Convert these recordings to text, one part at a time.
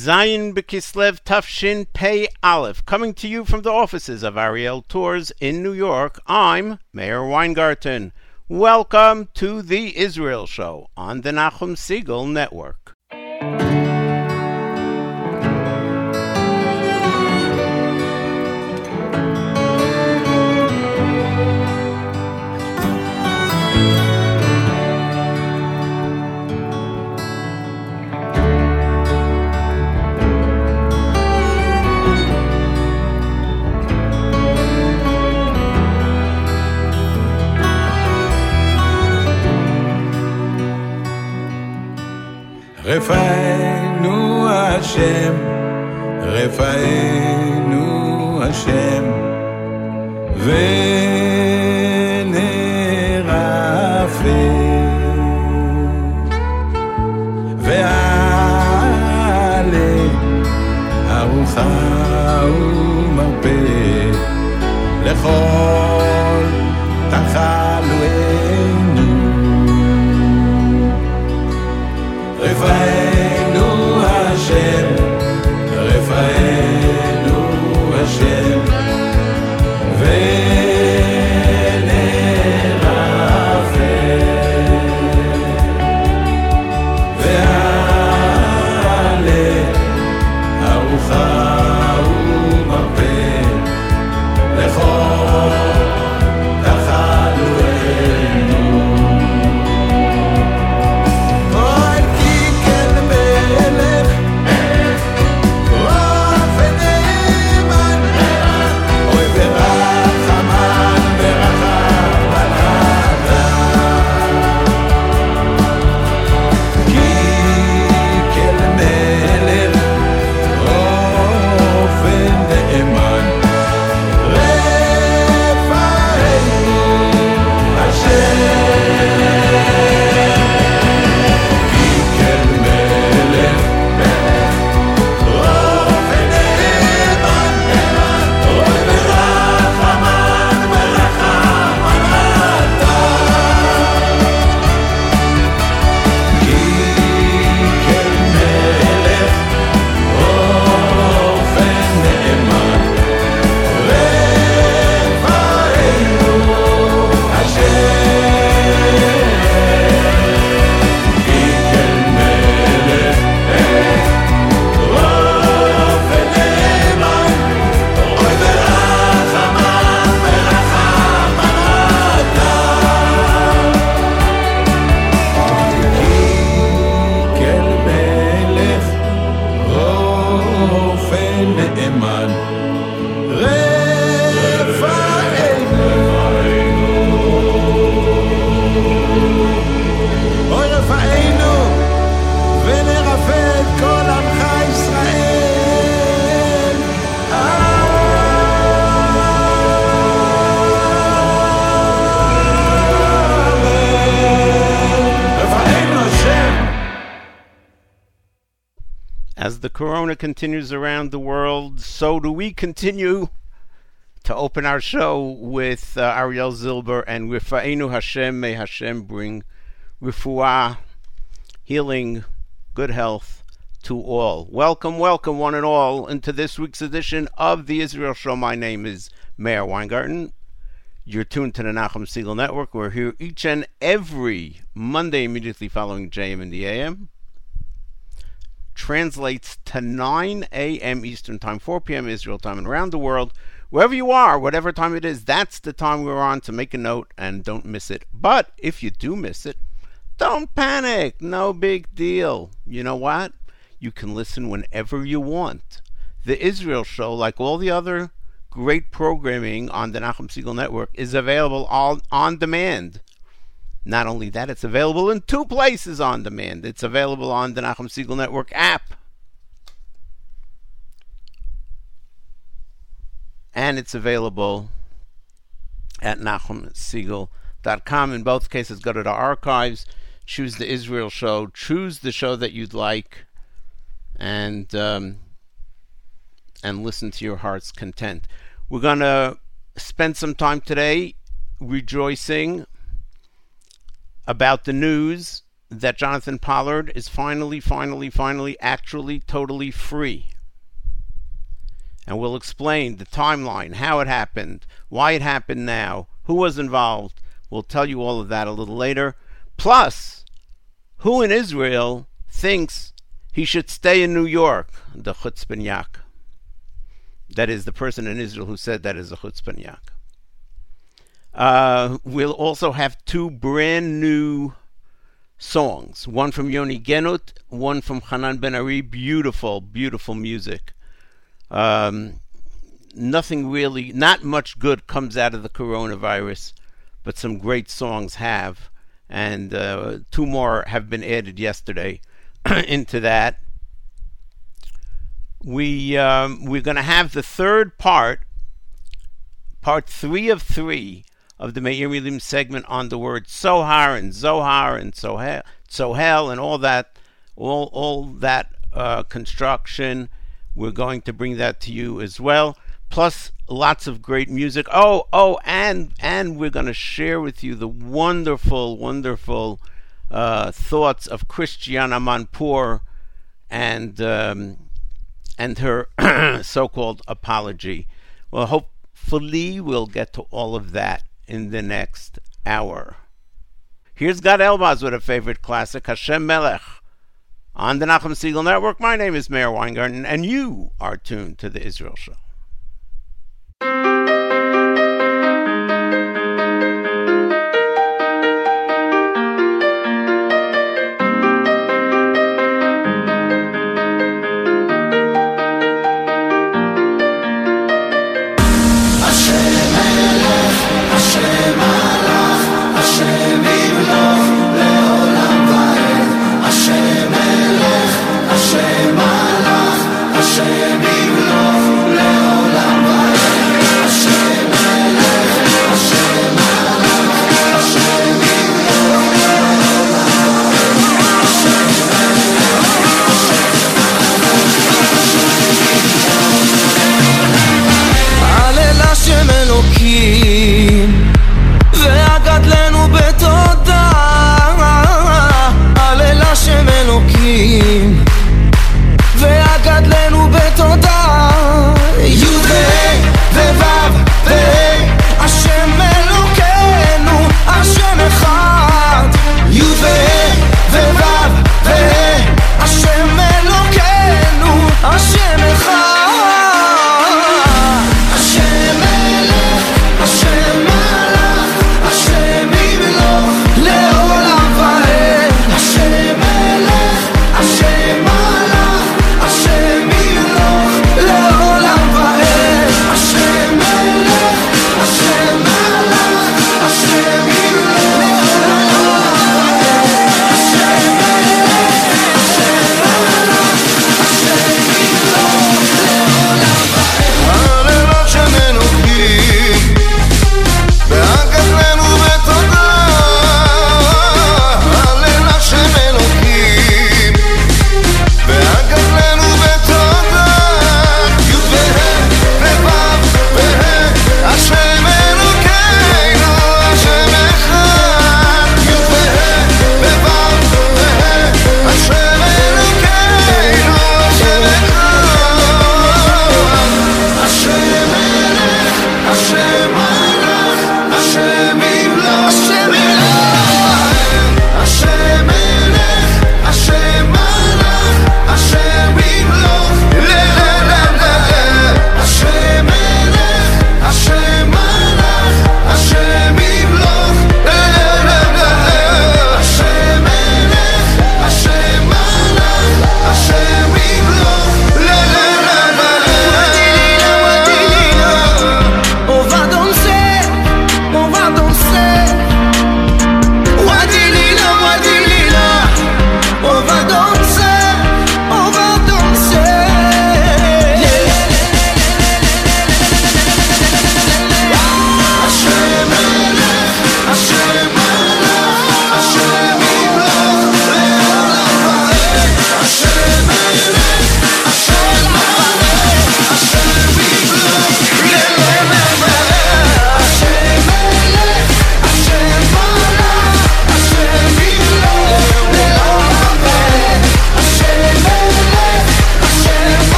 Zayin Bekislev Tafshin Pei Aleph, coming to you from the offices of Ariel Tours in New York. I'm Meir Weingarten. Welcome to the Israel Show on the Nachum Segal Network. רפאנו השם, רפאנו השם, ונרפא. Corona continues around the world, so do we continue to open our show with uh, Ariel Zilber and Rifa'enu Hashem. May Hashem bring refuah, healing, good health to all. Welcome, welcome, one and all, into this week's edition of the Israel Show. My name is Meir Weingarten. You're tuned to the Nachum Segal Network. We're here each and every Monday immediately following JM in the AM translates to 9 a.m. Eastern Time, 4 p.m. Israel time, and around the world, wherever you are, whatever time it is, that's the time we're on to make a note and don't miss it. But if you do miss it, don't panic. No big deal. You know what? You can listen whenever you want. The Israel Show, like all the other great programming on the Nachum Segal Network, is available all on demand. Not only that, it's available in two places on demand. It's available on the Nachum Segal Network app. And it's available at NachumSegal.com. In both cases, go to the archives, choose the Israel show, choose the show that you'd like, and um, and listen to your heart's content. We're going to spend some time today rejoicing about the news that Jonathan Pollard is finally, finally, finally, actually, totally free. And we'll explain the timeline, how it happened, why it happened now, who was involved. We'll tell you all of that a little later. Plus, who in Israel thinks he should stay in New York, the chutzpahniak. That is, the person in Israel who said that is a chutzpahniak. Uh, we'll also have two brand new songs. One from Yoni Genut, one from Hanan Ben Ari. Beautiful, beautiful music. Um, nothing really, not much good comes out of the coronavirus, but some great songs have. And uh, two more have been added yesterday into that. We um, we're going to have the third part, part three of three of the Meir Milim segment on the word Sohar and Zohar and Sohel, and all that, all all that uh, construction. We're going to bring that to you as well. Plus, lots of great music. Oh, oh, and and we're going to share with you the wonderful, wonderful uh, thoughts of Christiane Amanpour and um, and her so-called apology. Well, hopefully we'll get to all of that in the next hour. Here's Gad Elbaz with a favorite classic, Hashem Melech. On the Nachum Segal Network, my name is Meir Weingarten, and you are tuned to the Israel Show. Okay.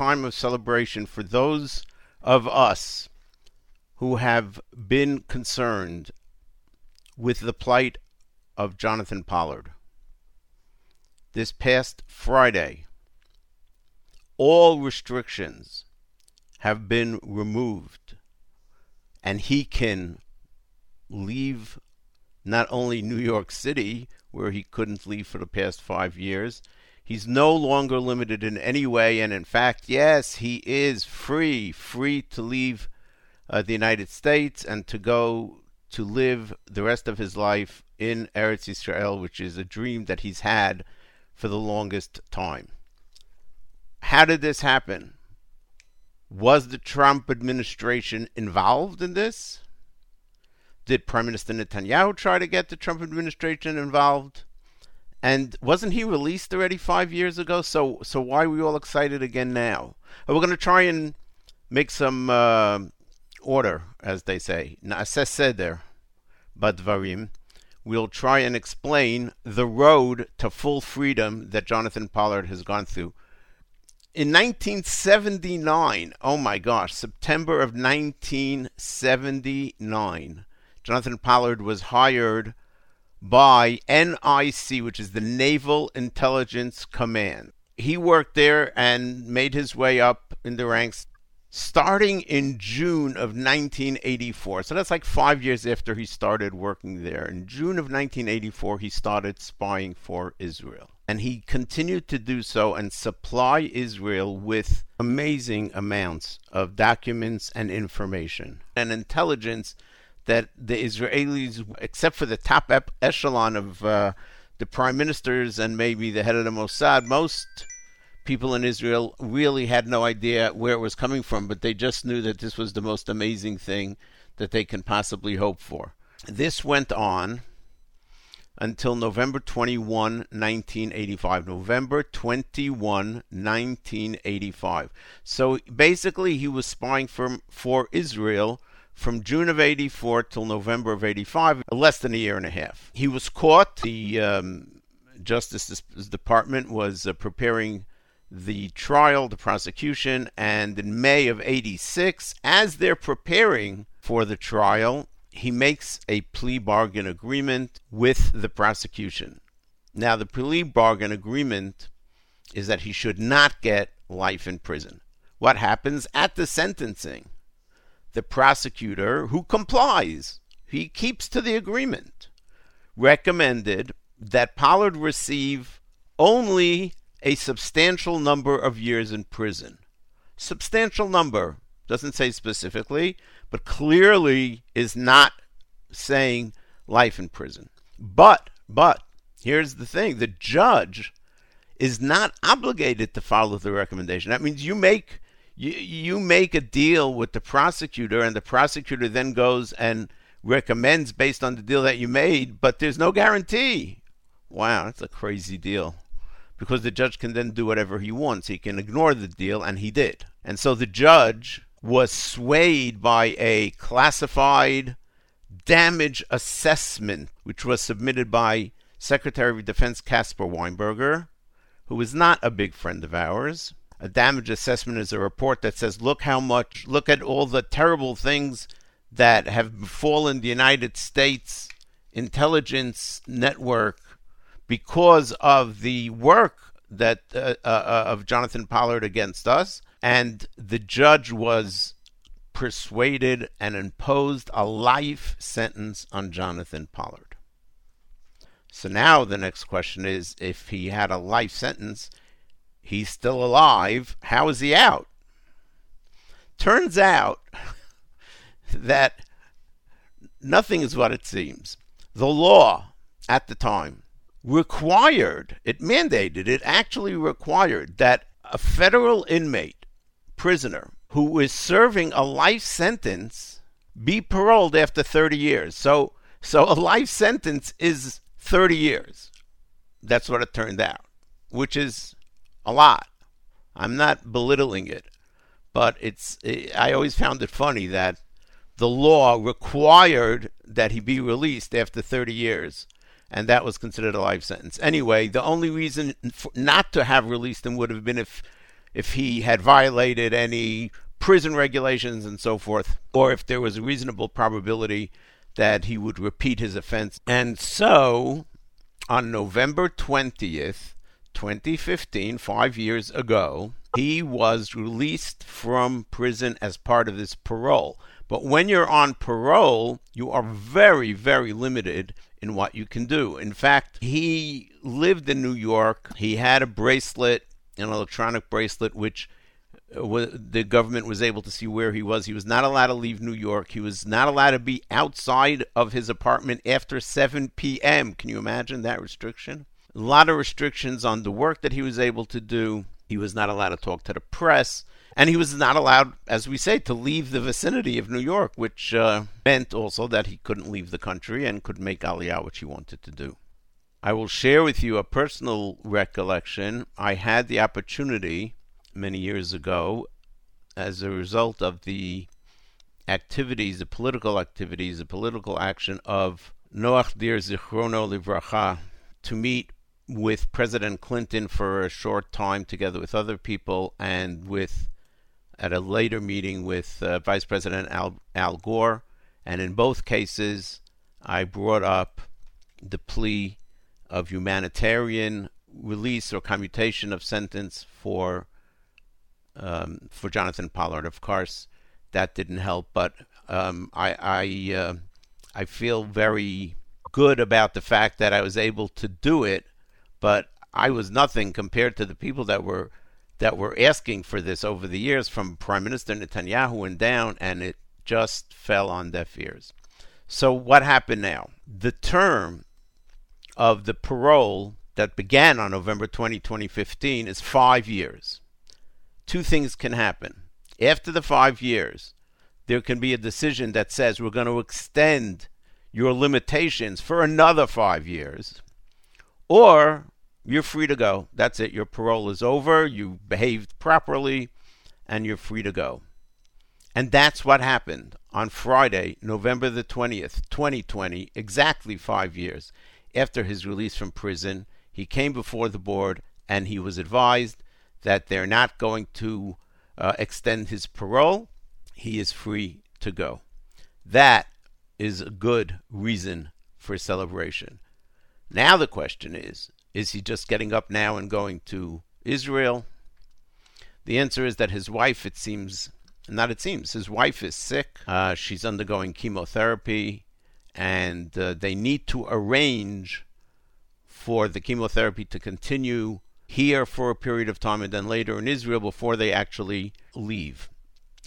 Time of celebration for those of us who have been concerned with the plight of Jonathan Pollard. This past Friday, all restrictions have been removed, and he can leave not only New York City, where he couldn't leave for the past five years, he's no longer limited in any way, and in fact, yes, he is free, free to leave uh, the United States and to go to live the rest of his life in Eretz Israel, which is a dream that he's had for the longest time. How did this happen? Was the Trump administration involved in this? Did Prime Minister Netanyahu try to get the Trump administration involved? And wasn't he released already five years ago? So, so why are we all excited again now? We're going to try and make some uh, order, as they say. Na'aseh badvarim. We'll try and explain the road to full freedom that Jonathan Pollard has gone through. In 1979, oh my gosh, September of 1979, Jonathan Pollard was hired by NIC, which is the Naval Intelligence Command. He worked there and made his way up in the ranks starting in June of 1984. So that's like five years after he started working there. In June of 1984, he started spying for Israel. And he continued to do so and supply Israel with amazing amounts of documents and information and intelligence that the Israelis, except for the top echelon of uh, the prime ministers and maybe the head of the Mossad, most people in Israel really had no idea where it was coming from, but they just knew that this was the most amazing thing that they can possibly hope for. This went on until November 21, 1985. November 21, 1985. So basically, he was spying for, for Israel from June of 84 till November of 85, less than a year and a half. He was caught. The um, Justice Department was uh, preparing the trial, the prosecution, and in May of 86, as they're preparing for the trial, he makes a plea bargain agreement with the prosecution. Now, the plea bargain agreement is that he should not get life in prison. What happens at the sentencing? The prosecutor, who complies, he keeps to the agreement, recommended that Pollard receive only a substantial number of years in prison. Substantial number doesn't say specifically, but clearly is not saying life in prison. But, but, here's the thing the judge is not obligated to follow the recommendation. That means you make you, you make a deal with the prosecutor and the prosecutor then goes and recommends based on the deal that you made, but there's no guarantee. Wow, that's a crazy deal because the judge can then do whatever he wants. He can ignore the deal, and he did. And so the judge was swayed by a classified damage assessment, which was submitted by Secretary of Defense Caspar Weinberger, who is not a big friend of ours. A damage assessment is a report that says, look how much, look at all the terrible things that have befallen the United States intelligence network because of the work that uh, uh, uh, of Jonathan Pollard against us, and the judge was persuaded and imposed a life sentence on Jonathan Pollard. So now the next question is if he had a life sentence, he's still alive, how is he out? Turns out that nothing is what it seems. The law at the time required, it mandated, it actually required that a federal inmate, prisoner, who is serving a life sentence be paroled after 30 years. So, so a life sentence is 30 years. That's what it turned out, which is a lot. I'm not belittling it, but it's. I always found it funny that the law required that he be released after 30 years and that was considered a life sentence. Anyway, the only reason not to have released him would have been if if he had violated any prison regulations and so forth, or if there was a reasonable probability that he would repeat his offense. And so, on November 20th, 2015, five years ago, he was released from prison as part of this parole. But when you're on parole, you are very, very limited in what you can do. In fact, he lived in New York. He had a bracelet, an electronic bracelet, which uh, the government was able to see where he was. He was not allowed to leave New York. He was not allowed to be outside of his apartment after 7 p.m. Can you imagine that restriction? A lot of restrictions on the work that he was able to do. He was not allowed to talk to the press. And he was not allowed, as we say, to leave the vicinity of New York, which uh, meant also that he couldn't leave the country and could make Aliyah, which he wanted to do. I will share with you a personal recollection. I had the opportunity many years ago, as a result of the activities, the political activities, the political action of Noach Dear Zichrono Livracha, to meet with President Clinton for a short time together with other people and with at a later meeting with uh, Vice President Al, Al Gore. And in both cases, I brought up the plea of humanitarian release or commutation of sentence for um, for Jonathan Pollard. Of course, that didn't help, but um, I I, uh, I feel very good about the fact that I was able to do it but I was nothing compared to the people that were that were asking for this over the years from Prime Minister Netanyahu and down, and it just fell on deaf ears. So what happened now? The term of the parole that began on November 20, 2015 is five years. Two things can happen. After the five years, there can be a decision that says we're going to extend your limitations for another five years, or you're free to go. That's it. Your parole is over. You behaved properly, and you're free to go. And that's what happened on Friday, November the 20th, 2020, exactly five years after his release from prison. He came before the board and he was advised that they're not going to uh, extend his parole. He is free to go. That is a good reason for celebration. Now the question is is he just getting up now and going to Israel? The answer is that his wife, it seems, not it seems, his wife is sick. Uh, she's undergoing chemotherapy, and uh, they need to arrange for the chemotherapy to continue here for a period of time and then later in Israel before they actually leave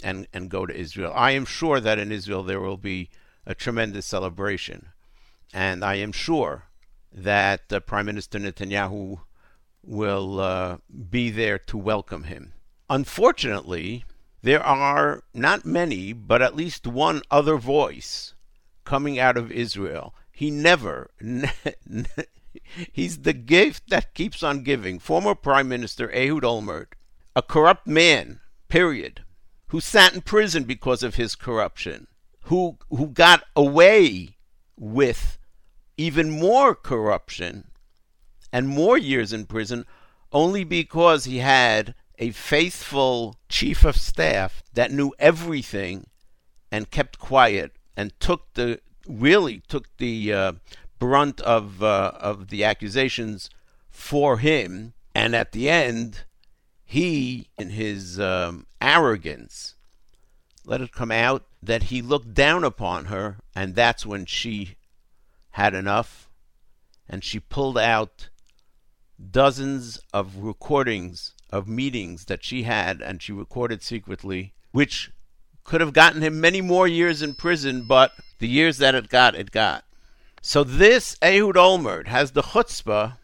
and, and go to Israel. I am sure that in Israel there will be a tremendous celebration. And I am sure that uh, Prime Minister Netanyahu will uh, be there to welcome him. Unfortunately, there are not many, but at least one other voice coming out of Israel. He never, he's the gift that keeps on giving. Former Prime Minister Ehud Olmert, a corrupt man, period, who sat in prison because of his corruption, who who got away with even more corruption and more years in prison only because he had a faithful chief of staff that knew everything and kept quiet and took the really took the uh, brunt of uh, of the accusations for him. And at the end he in his um, arrogance let it come out that he looked down upon her. And that's when she had enough, and she pulled out dozens of recordings of meetings that she had and she recorded secretly, which could have gotten him many more years in prison, but the years that it got, it got. So this Ehud Olmert has the chutzpah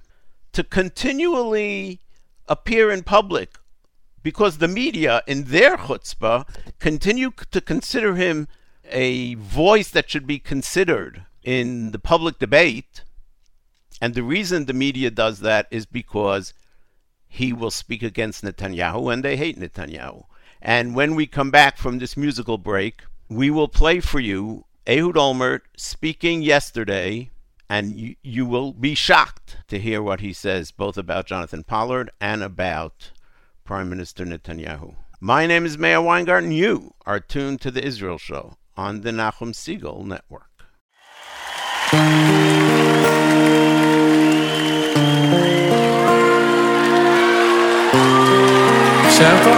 to continually appear in public because the media, in their chutzpah, continue to consider him a voice that should be considered in the public debate. And the reason the media does that is because he will speak against Netanyahu and they hate Netanyahu. And when we come back from this musical break, we will play for you Ehud Olmert speaking yesterday, and you, you will be shocked to hear what he says, both about Jonathan Pollard and about Prime Minister Netanyahu. My name is Meir Weingarten. You are tuned to the Israel Show on the Nachum Segal Network. תישאר פה.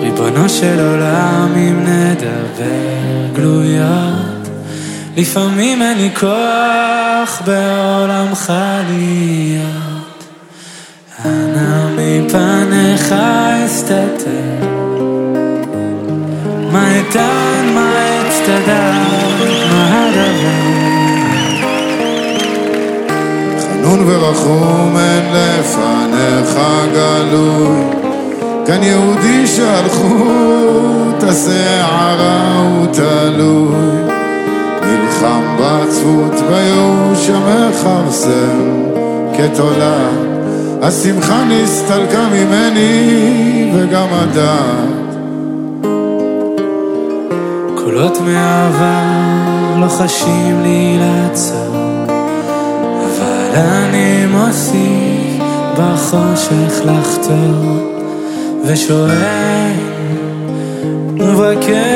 ריבונו של עולם, אם נדבר גלויות, לפעמים אין לי כוח בעולמך להיות. אנא מפניך אסתתר, מה איתן, מה אצטדק, מה הדבר? חנון ורחום אין לפניך גלוי כאן יהודי את השערה הוא תלוי נלחם בעצבות בייאוש המכרסם כתולעת השמחה נסתלקה ממני וגם הדעת. קולות מהעבר לוחשים לי לעצור, אבל אני מוסיף בחושך לחתור, ושואל ומבקש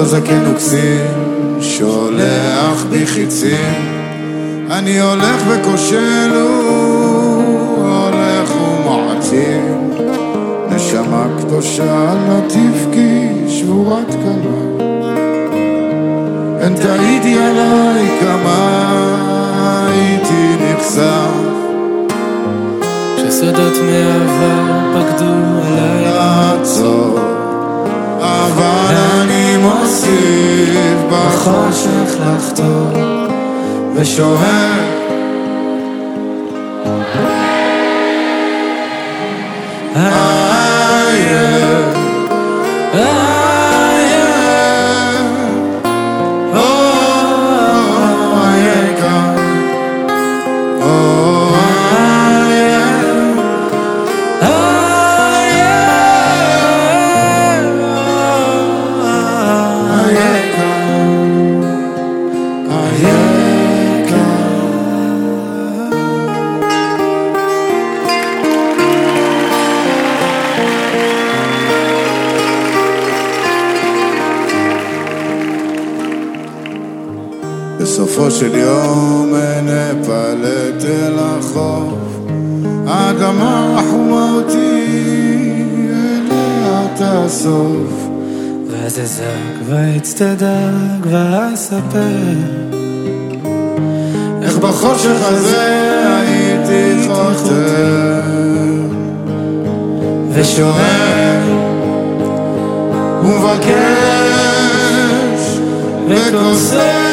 אותו זקן וכסים שולח בי חיצים. אני הולך וכושל הוא הולך ומעצים נשמה קדושה לא תבכי שבורת כלה הן תעידי עליי כמה הייתי נחשף כשסודות מהעבר פקדו עליי, לעצור אבל אני מוסיף בחושך לחתור, ושואל ואצטדק ואספר. איך בחושך הזה הייתי חותר. ושואל ומבקש וכוסף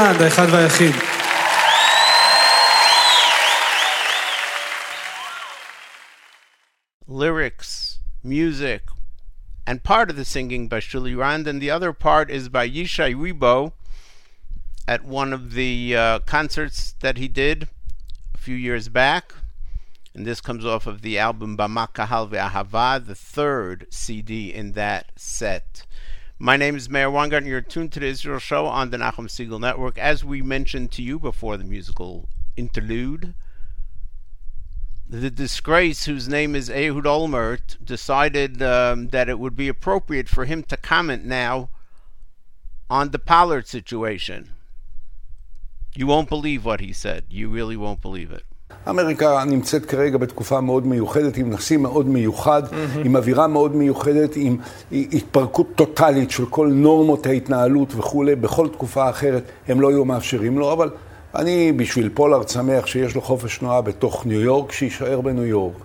שולי רנד, האחד והיחיד. lyrics, music, and part of the singing by Shuli Rand, and the other part is by Yishai Ribo at one of the uh, concerts that he did a few years back. And this comes off of the album Bama Kahal Ve'ahava, the third CD in that set. My name is Meir Weingarten. You're tuned to the Israel Show on the Nachum Segal Network. As we mentioned to you before the musical interlude, the disgrace, whose name is Ehud Olmert, decided um, that it would be appropriate for him to comment now on the Pollard situation. You won't believe what he said. You really won't believe it. אמריקה נמצאת כרגע בתקופה מאוד מיוחדת, עם נשיא מאוד מיוחד, mm-hmm. עם אווירה מאוד מיוחדת, עם התפרקות טוטאלית של כל נורמות ההתנהלות וכולי, בכל תקופה אחרת הם לא היו מאפשרים לו, אבל אני בשביל פולארד שמח שיש לו חופש תנועה בתוך ניו יורק, שיישאר בניו יורק.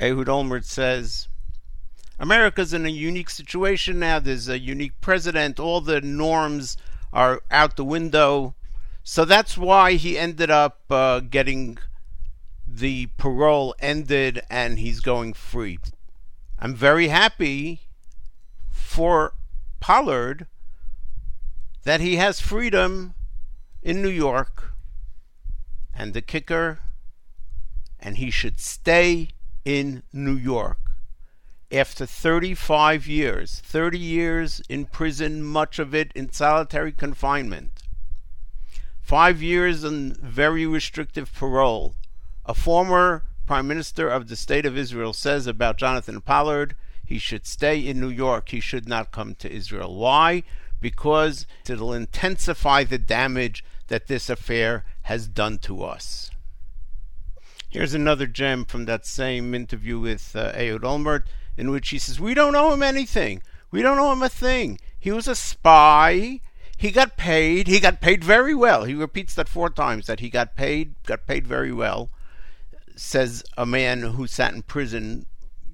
Ehud Olmert says, America's in a unique situation now. There's a unique president. All the norms are out the window. So that's why he ended up uh, getting the parole ended and he's going free. I'm very happy for Pollard that he has freedom in New York and the kicker, and he should stay in New York. After 35 years, 30 years in prison, much of it in solitary confinement, five years on very restrictive parole, a former Prime Minister of the State of Israel says about Jonathan Pollard he should stay in New York. He should not come to Israel. Why? Because it'll intensify the damage that this affair has done to us. Here's another gem from that same interview with uh, Ehud Olmert, in which he says, We don't owe him anything. We don't owe him a thing. He was a spy. He got paid. He got paid very well. He repeats that four times that he got paid, got paid very well says a man who sat in prison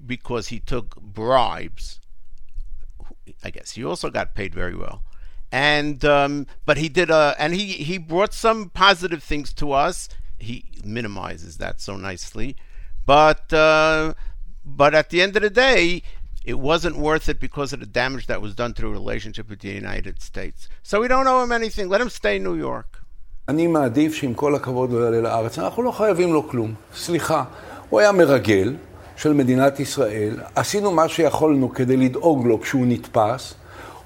because he took bribes. I guess he also got paid very well, and um, but he did a and he he brought some positive things to us. He minimizes that so nicely, but uh, but at the end of the day, it wasn't worth it because of the damage that was done to the relationship with the United States. So we don't owe him anything. Let him stay in New York. אני מעדיף שעם כל הכבוד הוא יעלה לארץ. אנחנו לא חייבים לו כלום. סליחה, הוא היה מרגל של מדינת ישראל, עשינו מה שיכולנו כדי לדאוג לו כשהוא נתפס.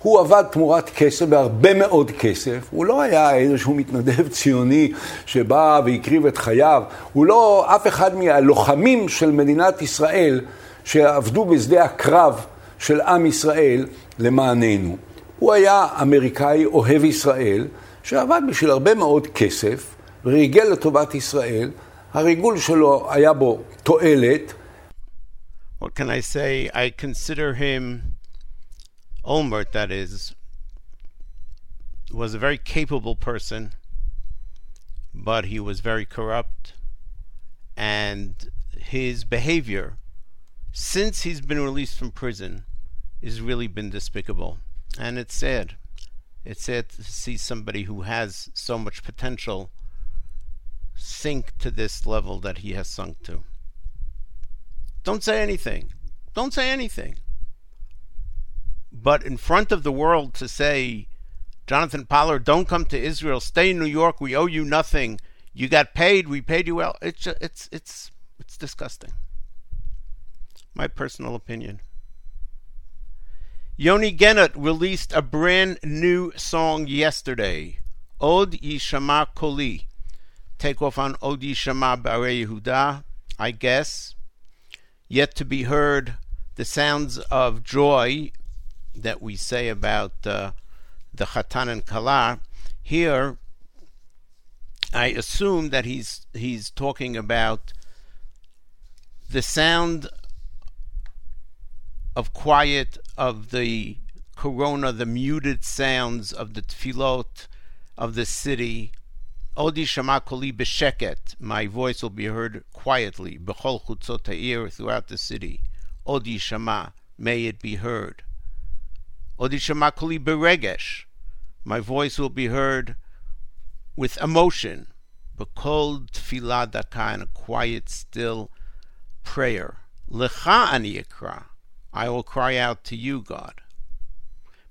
הוא עבד תמורת כסף, בהרבה מאוד כסף. הוא לא היה איזשהו מתנדב ציוני שבא והקריב את חייו. הוא לא אף אחד מהלוחמים של מדינת ישראל שעבדו בשדה הקרב של עם ישראל למעננו. הוא היה אמריקאי אוהב ישראל. שעבד בשביל הרבה מאוד כסף, וריגל לטובת ישראל, הריגול שלו היה בו תועלת. What can I say? I consider him, Olmert that is, was a very capable person, but he was very corrupt, and his behavior, since he's been released from prison, has really been despicable. And it's sad. It's sad to see somebody who has so much potential sink to this level that he has sunk to. Don't say anything. Don't say anything. But in front of the world to say, Jonathan Pollard, don't come to Israel. Stay in New York. We owe you nothing. You got paid. We paid you well. It's it's it's it's disgusting. My personal opinion. Yoni Genut released a brand new song yesterday, Od Yishama Koli. Take off on Od Yishama Bare Yehuda, I guess. Yet to be heard the sounds of joy that we say about uh, the Chatan and Kala. Here, I assume that he's he's talking about the sound of quiet of the corona, the muted sounds of the tefillot of the city. Odi shama koli b'sheket. My voice will be heard quietly. B'chol chutzot ha'ir throughout the city. Odi shama. May it be heard. Odi shama koli b'regesh. My voice will be heard with emotion. B'kol tefillah daka in a quiet, still prayer. Lecha ani yikra. I will cry out to you, God.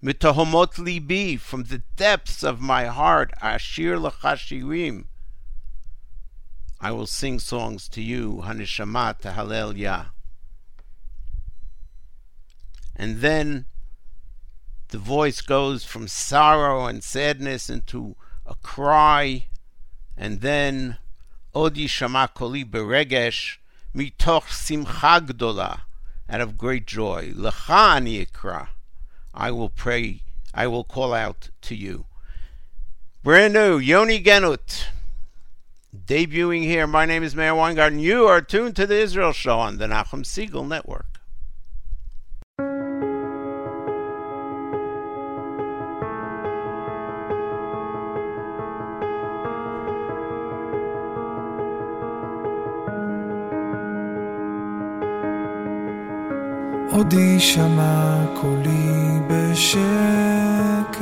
Mitahomot libi, from the depths of my heart, ashir lachashirim. I will sing songs to you, Hanishama Halel Yah. And then the voice goes from sorrow and sadness into a cry, and then Odi Shama Koli Beregesh Mitoch Gdola, out of great joy. Lecha ani ikra, I will pray, I will call out to you. Brand new, Yoni Genut. Debuting here, my name is Meir Weingarten. You are tuned to the Israel Show on the Nachum Segal Network. עוד יישמע קולי בשקט,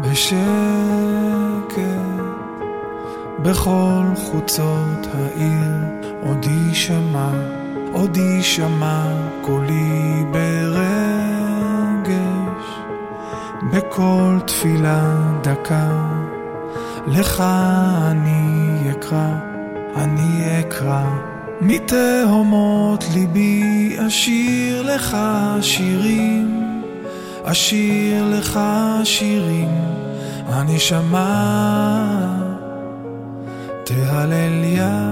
בשקט, בכל חוצות העיר עוד יישמע, עוד יישמע קולי ברגש, בכל תפילה דקה, לך אני אקרא, אני אקרא. מתהומות ליבי אשיר לך שירים, אשיר לך שירים, הנשמה תהלל יה.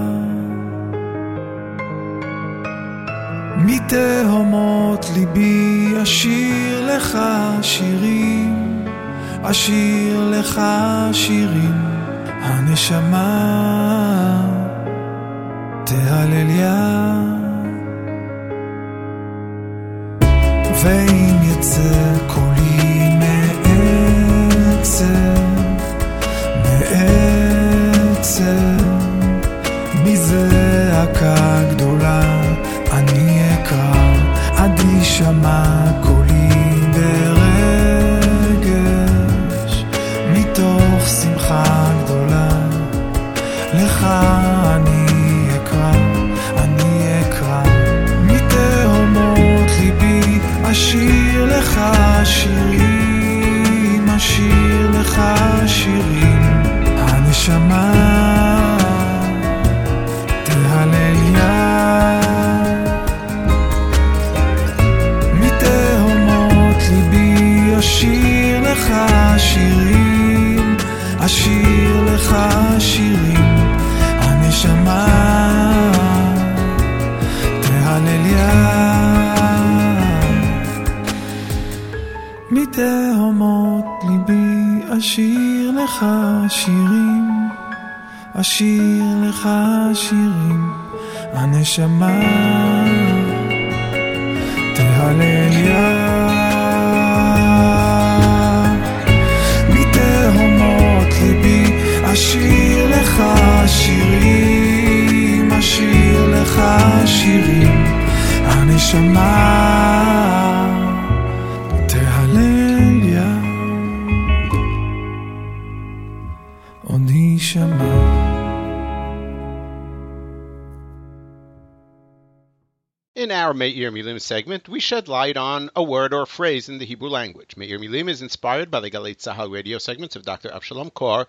מתהומות ליבי אשיר לך שירים, אשיר לך שירים, הנשמה תהלל יה. ואם יצא קולי מעצב, מעצב, מזעקה גדולה אני אקרא, עד יישמע Meir Milim segment, we shed light on a word or phrase in the Hebrew language. Meir Milim is inspired by the Galei Tzahal radio segments of Dr. Avshalom Kor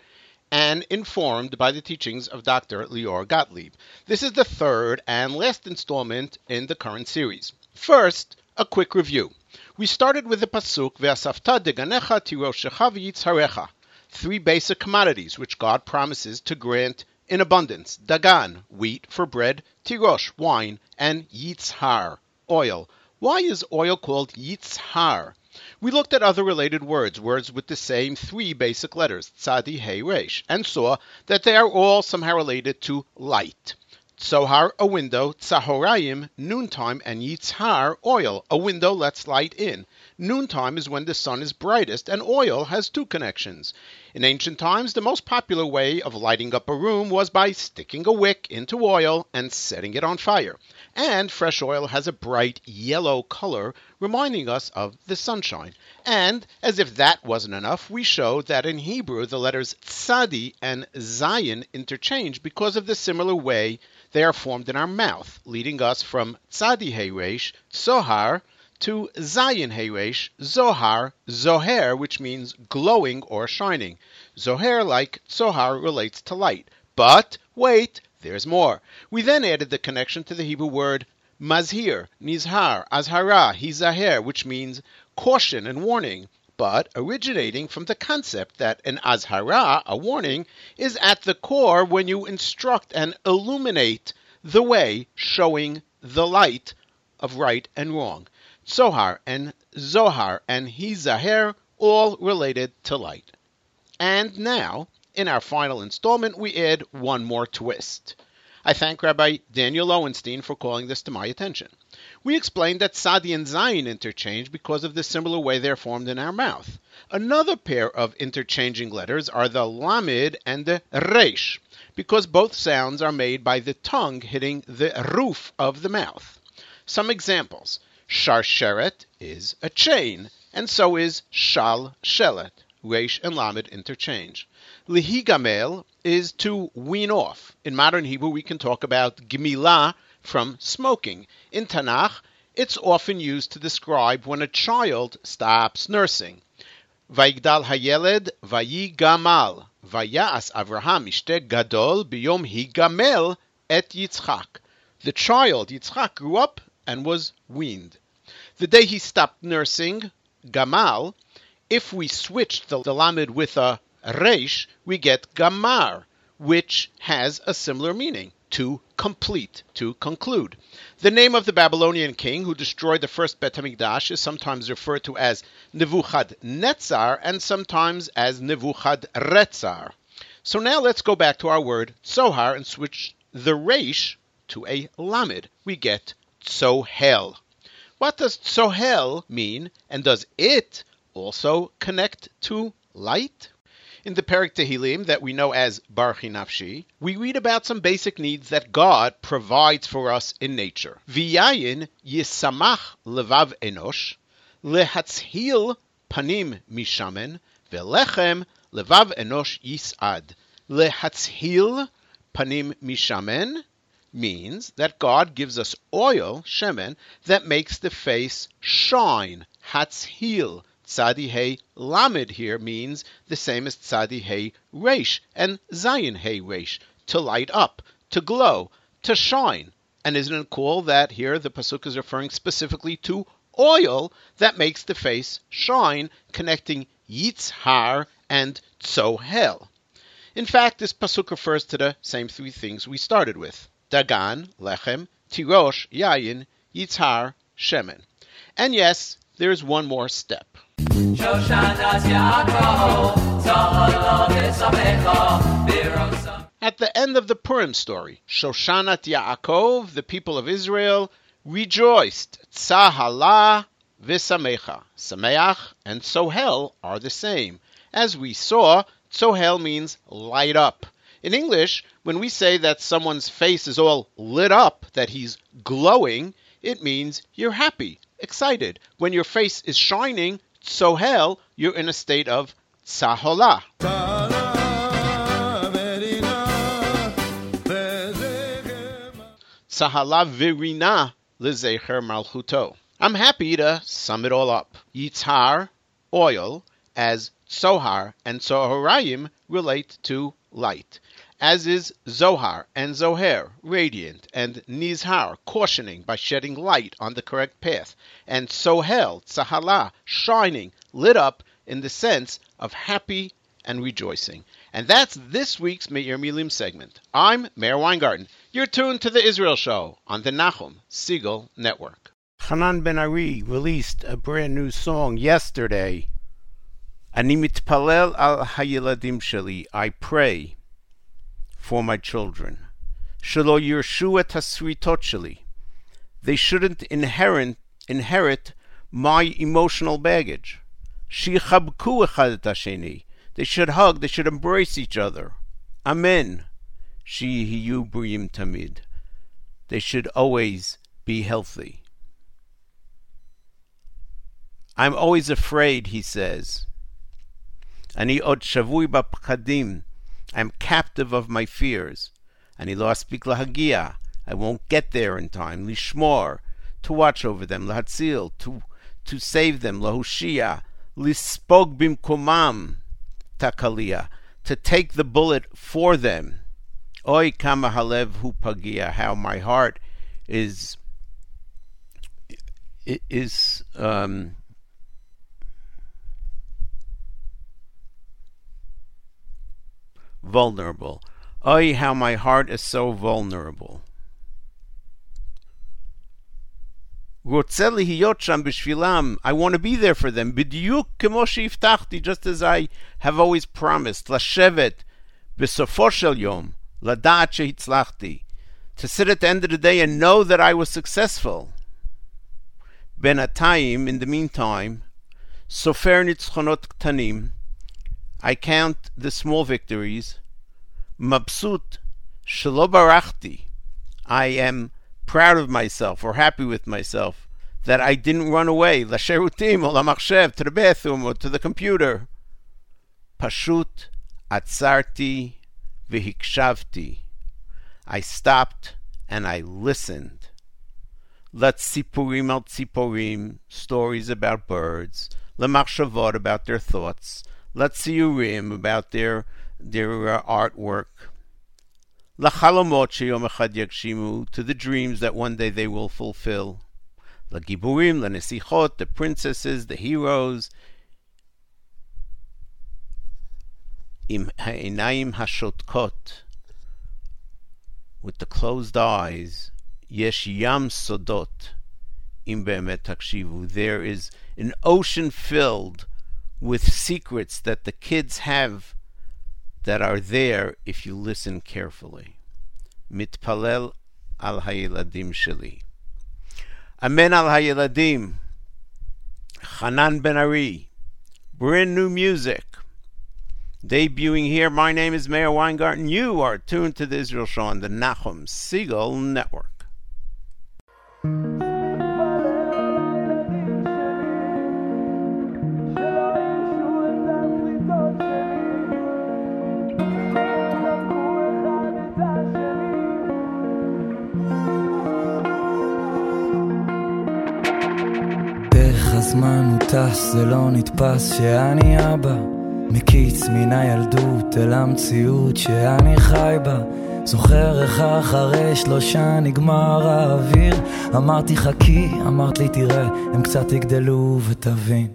and informed by the teachings of Dr. Lior Gottlieb. This is the third and last installment in the current series. First, a quick review. We started with the pasuk Ve'asafta deganecha tiroshecha v'yitzharecha, three basic commodities which God promises to grant in abundance: dagan, wheat for bread; tirosh, wine; and yitzhar, oil. Why is oil called yitzhar? We looked at other related words, words with the same three basic letters, tzadi, hey, resh, and saw that they are all somehow related to light. Tzohar, a window, Tzahorayim, noontime, and Yitzhar, oil. A window lets light in. Noontime is when the sun is brightest, and oil has two connections. In ancient times, the most popular way of lighting up a room was by sticking a wick into oil and setting it on fire. And fresh oil has a bright yellow color, reminding us of the sunshine. And, as if that wasn't enough, we show that in Hebrew the letters tzadi and zayin interchange because of the similar way they are formed in our mouth, leading us from tzadi heiresh, sohar, to zayin heiresh, zohar, zoher, which means glowing or shining. Zoher, like zohar, relates to light. But wait, there's more. We then added the connection to the Hebrew word mazhir, nizhar, azhara, hizaher, which means caution and warning, but originating from the concept that an azhara, a warning, is at the core when you instruct and illuminate the way, showing the light of right and wrong. Zohar and Zohar and Hizaher, all related to light. And now, in our final installment, we add one more twist. I thank Rabbi Daniel Lowenstein for calling this to my attention. We explained that Sadi and Zayin interchange because of the similar way they're formed in our mouth. Another pair of interchanging letters are the Lamed and the Resh, because both sounds are made by the tongue hitting the roof of the mouth. Some examples. Sharsheret is a chain, and so is Shal Shelet. Resh and Lamed interchange. Lihigamel is to wean off. In modern Hebrew, we can talk about gemilah from smoking. In Tanakh, it's often used to describe when a child stops nursing. Vaigdal hayeled vayigamal vayas Avraham ishte gadol biyom higamel et Yitzchak. The child Yitzchak grew up and was weaned. The day he stopped nursing, gamal, if we switch the, the lamed with a reish, we get gamar, which has a similar meaning to complete, to conclude. The name of the Babylonian king who destroyed the first Bet HaMikdash is sometimes referred to as Nebuchadnezzar and sometimes as Nebuchadrezzar. So now let's go back to our word Zohar and switch the reish to a lamed. We get Tzohel. What does Tzohel mean, and does it also connect to light? In the Perek Tehillim that we know as Barchi Nafshi, we read about some basic needs that God provides for us in nature. V'yayin yisamach levav enosh, lehatzhil panim mishamen, velechem levav enosh yisad. Lehatzhil panim mishamen means that God gives us oil, shemen, that makes the face shine, hatzhil, Tzadi Lamed here means the same as Tzadi Hey Resh and Zayin Hey Resh, to light up, to glow, to shine. And isn't it cool that here the Pasuk is referring specifically to oil that makes the face shine, connecting Yitzhar and Tzohel. In fact, this Pasuk refers to the same three things we started with. Dagan, Lechem, Tirosh, Yayin, Yitzhar, Shemen. And yes, there is one more step. At the end of the Purim story, Shoshanat Yaakov, the people of Israel, rejoiced. Tzahala v'samecha. Sameach and Sohel are the same. As we saw, Sohel means light up. In English, when we say that someone's face is all lit up, that he's glowing, it means you're happy, excited. When your face is shining, Sohel, you're in a state of Tzahola. Tzahala virina lezecher malchuto. I'm happy to sum it all up. Yitzhar, oil, as Zohar and Zoharayim relate to light, as is Zohar and Zoher, radiant, and Nizhar, cautioning by shedding light on the correct path, and Sohel, Tzahala, shining, lit up in the sense of happy and rejoicing. And that's this week's Meir Milim segment. I'm Meir Weingarten. You're tuned to the Israel Show on the Nachum Segal Network. Hanan Ben Ari released a brand new song yesterday. Ani mitpalel al hayeladim sheli. I pray for my children. Shelo yirshu et hasritot sheli. They shouldn't inherit inherit my emotional baggage. Shichabku echad et hasheni. They should hug. They should embrace each other. Amen. Shihiyu briyim tamid. They should always be healthy. I'm always afraid, he says. Ani od shavui b'pchadim. I'm captive of my fears. Ani lo aspik lahagia. I won't get there in time. Lishmor. To watch over them. Lahatzil. To, to save them. Lahushia. Lispog bimkomam. Takalia. To take the bullet for them. Oy kama halev hu pagia. How my heart is is um, vulnerable. Oy, how my heart is so vulnerable. רוצה להיות שם בשבילם. I want to be there for them. בדיוק כמו שהבטחתי, just as I have always promised. לשבת בסופו של יום, לדעת שהצלחתי. To sit at the end of the day and know that I was successful. בינתיים, in the meantime, סופר ניצחונות קטנים. I count the small victories. Mabsut shalobarachti. I am proud of myself or happy with myself that I didn't run away. Lasherutim or lamachshev to the bathroom or to the computer. Pashut atzarti vihikshavti. I stopped and I listened. Latzipurim al tzipurim, stories about birds. Lemachshavot about their thoughts לציורים about their, their uh, artwork. לחלומות שיום אחד יגשימו, to the dreams that one day they will fulfill. לגיבורים, לנסיכות, the princesses, the heroes. עם העיניים השותקות, with the closed eyes, יש ים סודות, אם באמת תקשיבו. There is an ocean filled with secrets that the kids have that are there if you listen carefully. Mitpalel al hayiladim sheli. Amen al hayiladim. Hanan Ben Ari. Brand new music. Debuting here, my name is Meir Weingarten. You are tuned to the Israel Show on the Nachum Segal Network. טס, זה לא נתפס שאני אבא. מקיץ מן הילדות אל המציאות שאני חי בה. זוכר איך אחרי שלושה נגמר האוויר. אמרתי חכי, אמרת לי תראה, הם קצת יגדלו ותבין.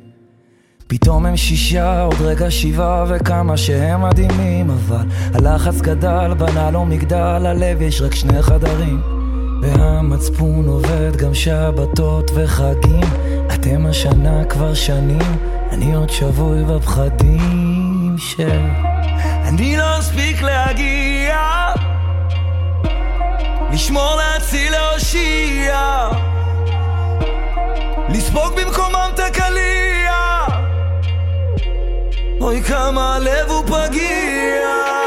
פתאום הם שישה, עוד רגע שבעה וכמה שהם מדהימים אבל הלחץ גדל, בנה לו מגדל, הלב יש רק שני חדרים והמצפון עובד גם שבתות וחגים. אתם השנה כבר שנים, אני עוד שבוי בפחדים של... אני לא אספיק להגיע. לשמור להציל להושיע. לספוג במקומם את הקליע. אוי כמה הלב הוא פגיע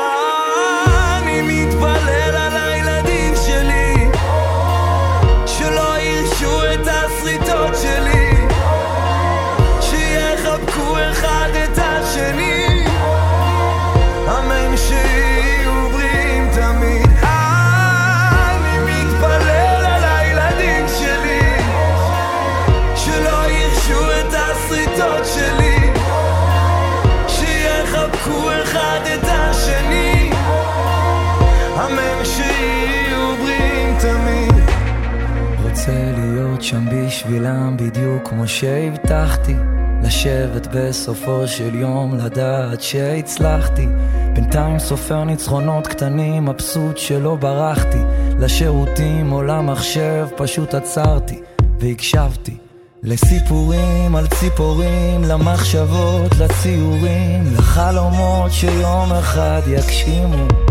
שם בשבילם בדיוק כמו שהבטחתי לשבת בסופו של יום לדעת שהצלחתי. בינתיים סופר ניצחונות קטנים מבסוט שלא ברחתי. לשירותים או למחשב פשוט עצרתי והקשבתי לסיפורים על ציפורים, למחשבות, לציורים, לחלומות שיום אחד יגשימו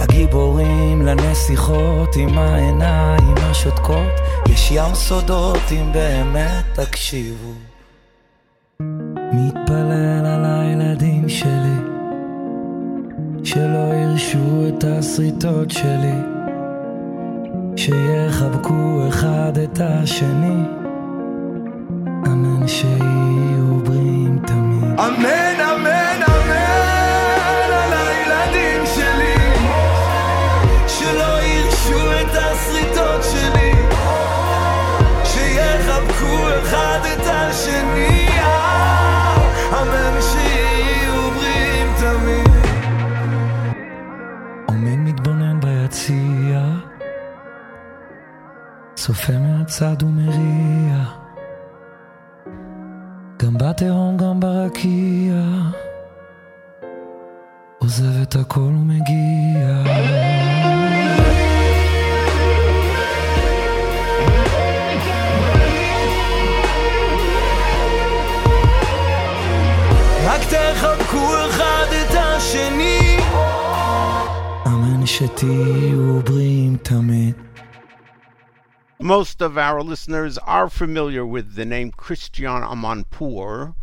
לגיבורים, לנסיכות עם העיניים השותקות, יש ים סודות אם באמת תקשיבו. מתפלל על הילדים שלי, שלא ירשו את השריטות שלי, שיחבקו אחד את השני, אמן שיהיו בריאים תמיד. אמן, צופה מהצד ומריע גם בתהום גם ברקיע עוזב את הכל מגיע. רק תחבקו אחד את השני אמן שתהיו בריאים תמיד. Most of our listeners are familiar with the name Christiane Amanpour,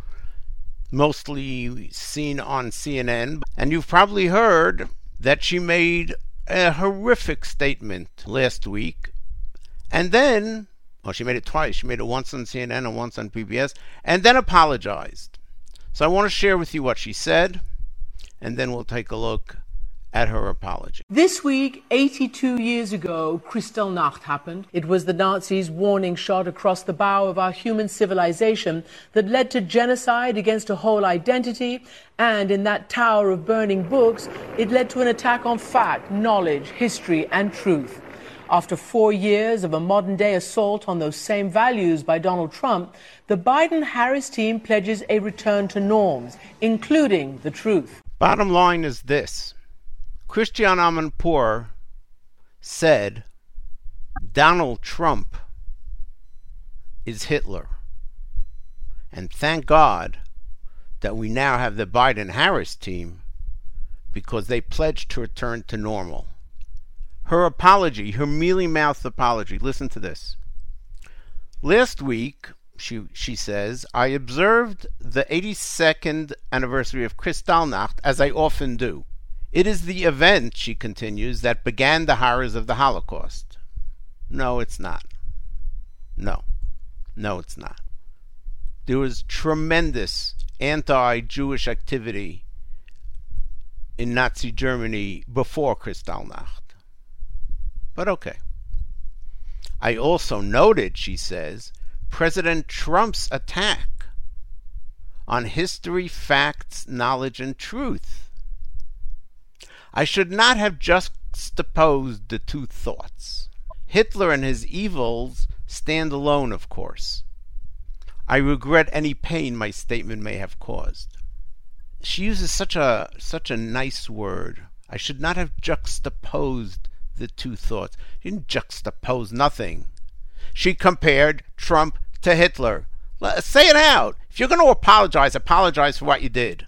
mostly seen on CNN, and you've probably heard that she made a horrific statement last week, and then, well, she made it twice. She made it once on CNN and once on PBS, and then apologized. So I want to share with you what she said, and then we'll take a look at her apology. This week, 82 years ago, Kristallnacht happened. It was the Nazis' warning shot across the bow of our human civilization that led to genocide against a whole identity. And in that tower of burning books, it led to an attack on fact, knowledge, history, and truth. After four years of a modern day assault on those same values by Donald Trump, the Biden Harris team pledges a return to norms, including the truth. Bottom line is this Christiane Amanpour said Donald Trump is Hitler. And thank God that we now have the Biden Harris team because they pledged to return to normal. Her apology, her mealy mouthed apology, listen to this. Last week, she, she says, I observed the 82nd anniversary of Kristallnacht as I often do. It is the event, she continues, that began the horrors of the Holocaust. No, it's not. No. No, it's not. There was tremendous anti Jewish activity in Nazi Germany before Kristallnacht. But okay. I also noted, she says, President Trump's attack on history, facts, knowledge, and truth. I should not have juxtaposed the two thoughts. Hitler and his evils stand alone, of course. I regret any pain my statement may have caused. She uses such a such a nice word. I should not have juxtaposed the two thoughts. She didn't juxtapose nothing. She compared Trump to Hitler. Say it out. If you're going to apologize, apologize for what you did.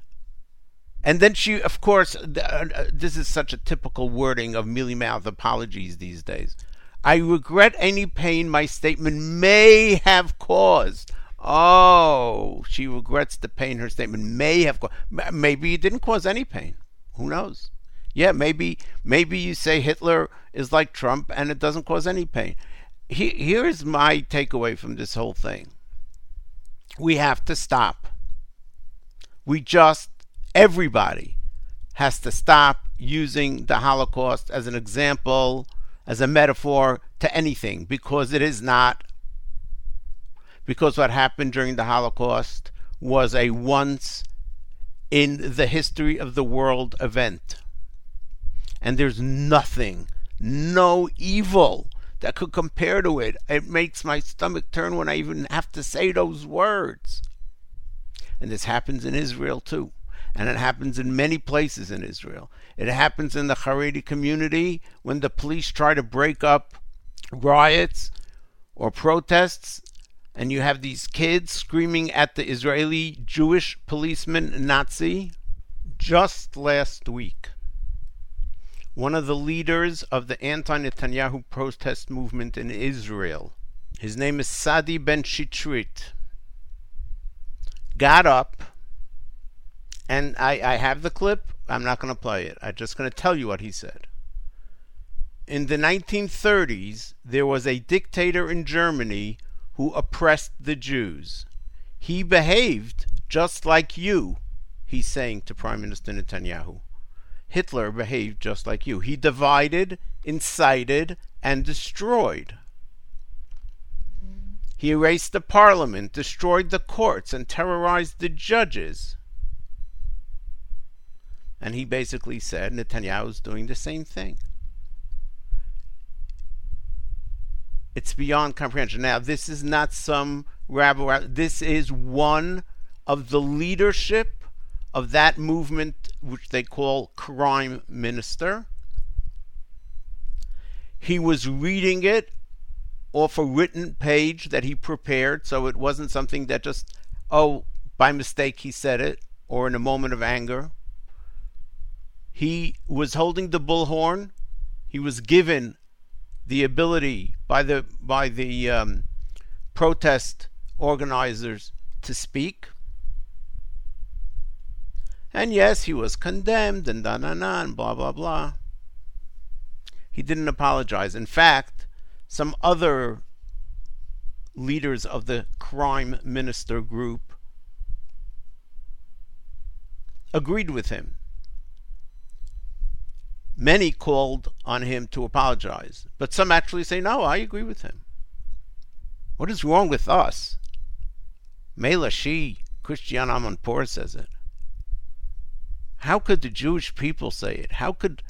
And then she, of course, uh, uh, this is such a typical wording of mealy mouth apologies these days. I regret any pain my statement may have caused. Oh, she regrets the pain her statement may have caused. Maybe it didn't cause any pain. Who knows? Yeah, maybe maybe you say Hitler is like Trump and it doesn't cause any pain. He, here's my takeaway from this whole thing. We have to stop. We just everybody has to stop using the Holocaust as an example, as a metaphor to anything, because it is not. Because what happened during the Holocaust was a once in the history of the world event. And there's nothing, no evil that could compare to it. It makes my stomach turn when I even have to say those words. And this happens in Israel too. And it happens in many places in Israel. It happens in the Haredi community when the police try to break up riots or protests, and you have these kids screaming at the Israeli Jewish policeman Nazi. Just last week, one of the leaders of the anti Netanyahu protest movement in Israel, his name is Sadi Ben Shitrit, got up and I, I have the clip. I'm not going to play it. I'm just going to tell you what he said. In the 1930s, there was a dictator in Germany who oppressed the Jews. He behaved just like you, he's saying to Prime Minister Netanyahu. Hitler behaved just like you. He divided, incited, and destroyed. He erased the parliament, destroyed the courts, and terrorized the judges. And he basically said Netanyahu is doing the same thing. It's beyond comprehension. Now, this is not some rabble. This is one of the leadership of that movement which they call crime minister. He was reading it off a written page that he prepared, so it wasn't something that just, oh, by mistake he said it, or in a moment of anger. He was holding the bullhorn. He was given the ability by the by the um, protest organizers to speak. And yes, he was condemned and da na na and blah blah blah. He didn't apologize. In fact, some other leaders of the crime minister group agreed with him. Many called on him to apologize, but some actually say, no, I agree with him. What is wrong with us? Mela Shi, Christiane Amanpour says it. How could the Jewish people say it? How could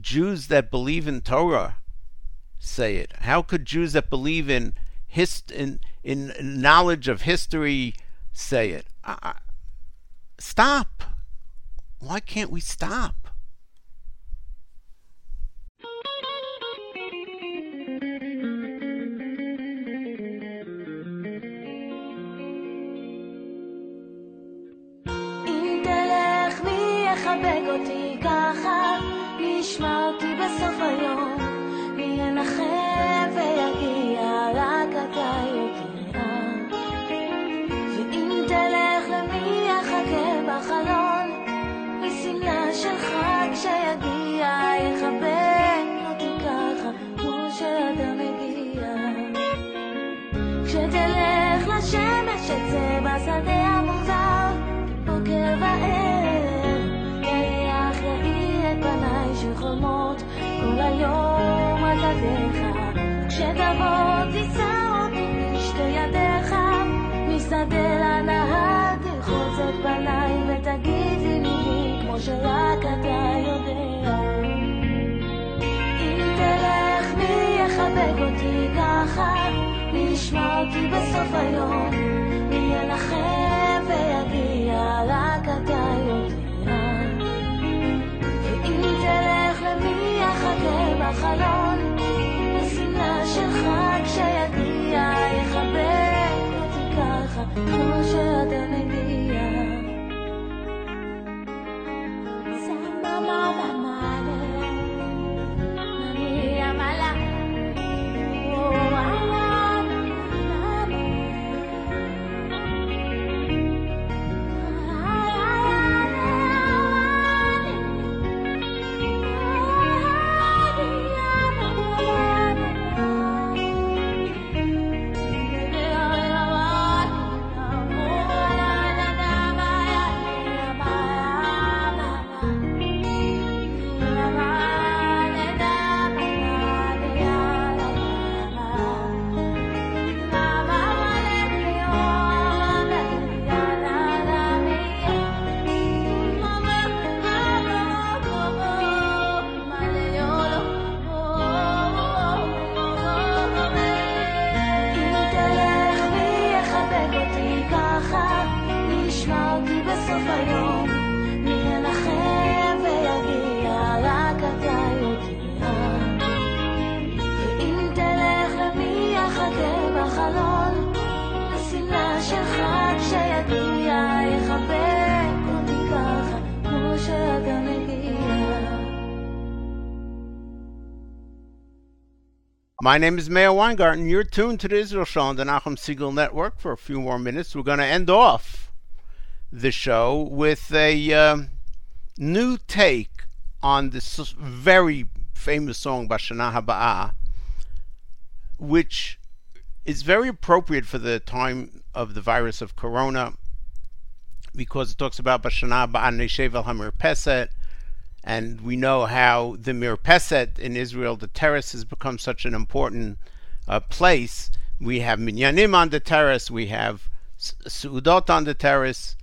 Jews that believe in Torah say it? How could Jews that believe in hist- in, in knowledge of history say it? I, I, stop. Why can't we stop? ça voyant היום על גדיך. כשתבוא תישא אותי בשתי ידיך, משדה לנהר תלחוץ את פניי ותגיד לי מילים כמו שרק אתה יודע. אם תלך מי יחבק אותי ככה, מי ישמע אותי בסוף היום, מי ינחם בחלון, בשמלה שלך כשיגיע, יחבק אותי ככה, כמו שאתה מגיע. My name is Meir Weingarten. You're tuned to the Israel Show on the Nachum Segal Network for a few more minutes. We're going to end off the show with a um new take on this very famous song Bashana Haba'ah, which is very appropriate for the time of the virus of corona because it talks about Bashana Haba'ah Neshevel Hamir Peset, and we know how the Mirpeset in Israel, the terrace, has become such an important uh, place. We have Minyanim on the terrace, we have Su'udot on the terrace,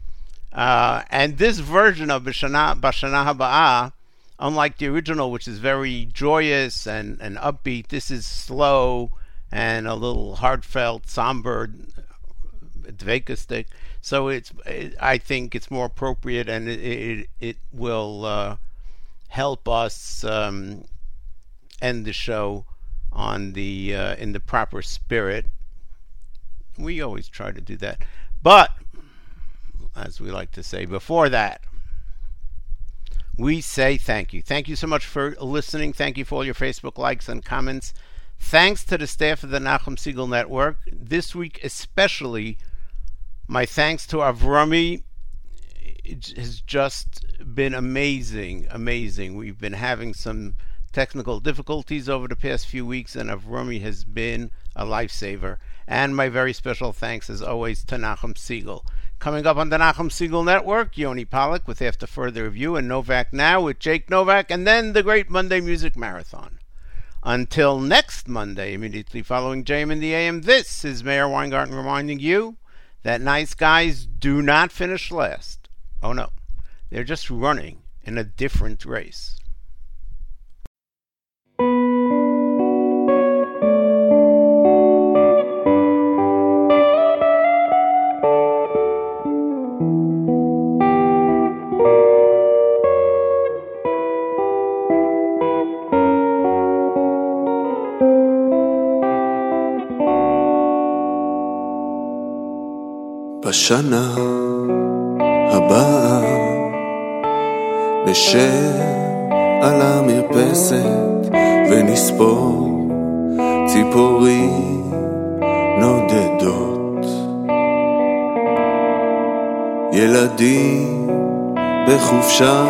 uh, and this version of Bashana, Bashana Haba'ah, unlike the original, which is very joyous and, and upbeat, this is slow and a little heartfelt, somber, dvekistic. So it's it, I think it's more appropriate and it it, it will uh, help us um, end the show on the uh, in the proper spirit. We always try to do that, but as we like to say before that, we say thank you. Thank you so much for listening. Thank you for all your Facebook likes and comments. Thanks to the staff of the Nachum Segal Network. This week, especially, my thanks to Avrami. It has just been amazing, amazing. We've been having some technical difficulties over the past few weeks, and Avrumi has been a lifesaver. And my very special thanks, as always, to Nachum Segal. Coming up on the Nachum Segal Network, Yoni Pollock with After Further Review and Novak Now with Jake Novak, and then the Great Monday Music Marathon. Until next Monday, immediately following JM in the AM, this is Meir Weingarten reminding you that nice guys do not finish last. Oh no, they're just running in a different race. Bashana. הבאה נשב על המרפסת ונספור ציפורים נודדות. ילדים בחופשה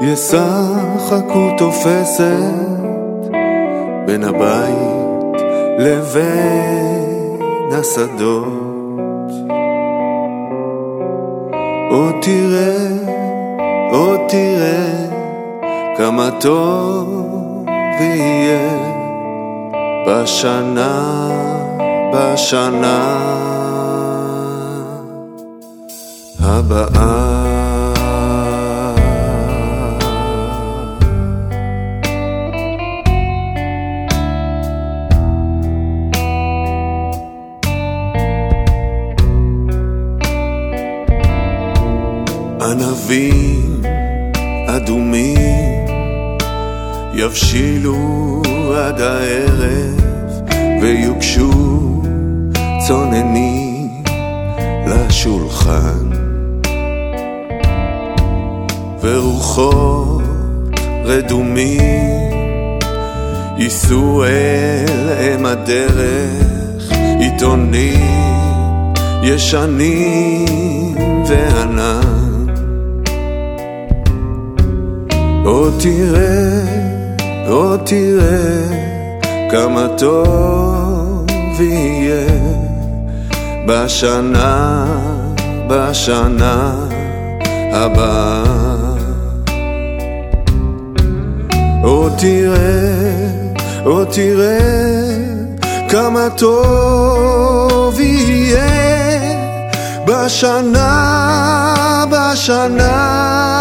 ישחקו תופסת בין הבית לבין השדות. עוד תראה, עוד תראה כמה טוב יהיה בשנה, בשנה הבאה. ענבים אדומים יבשילו עד הערב ויוגשו צוננים לשולחן. ורוחות רדומים ייסעו אל אם הדרך עיתונים ישנים תראה, עוד תראה כמה טוב יהיה בשנה, בשנה הבאה. עוד תראה, עוד תראה כמה טוב יהיה בשנה, בשנה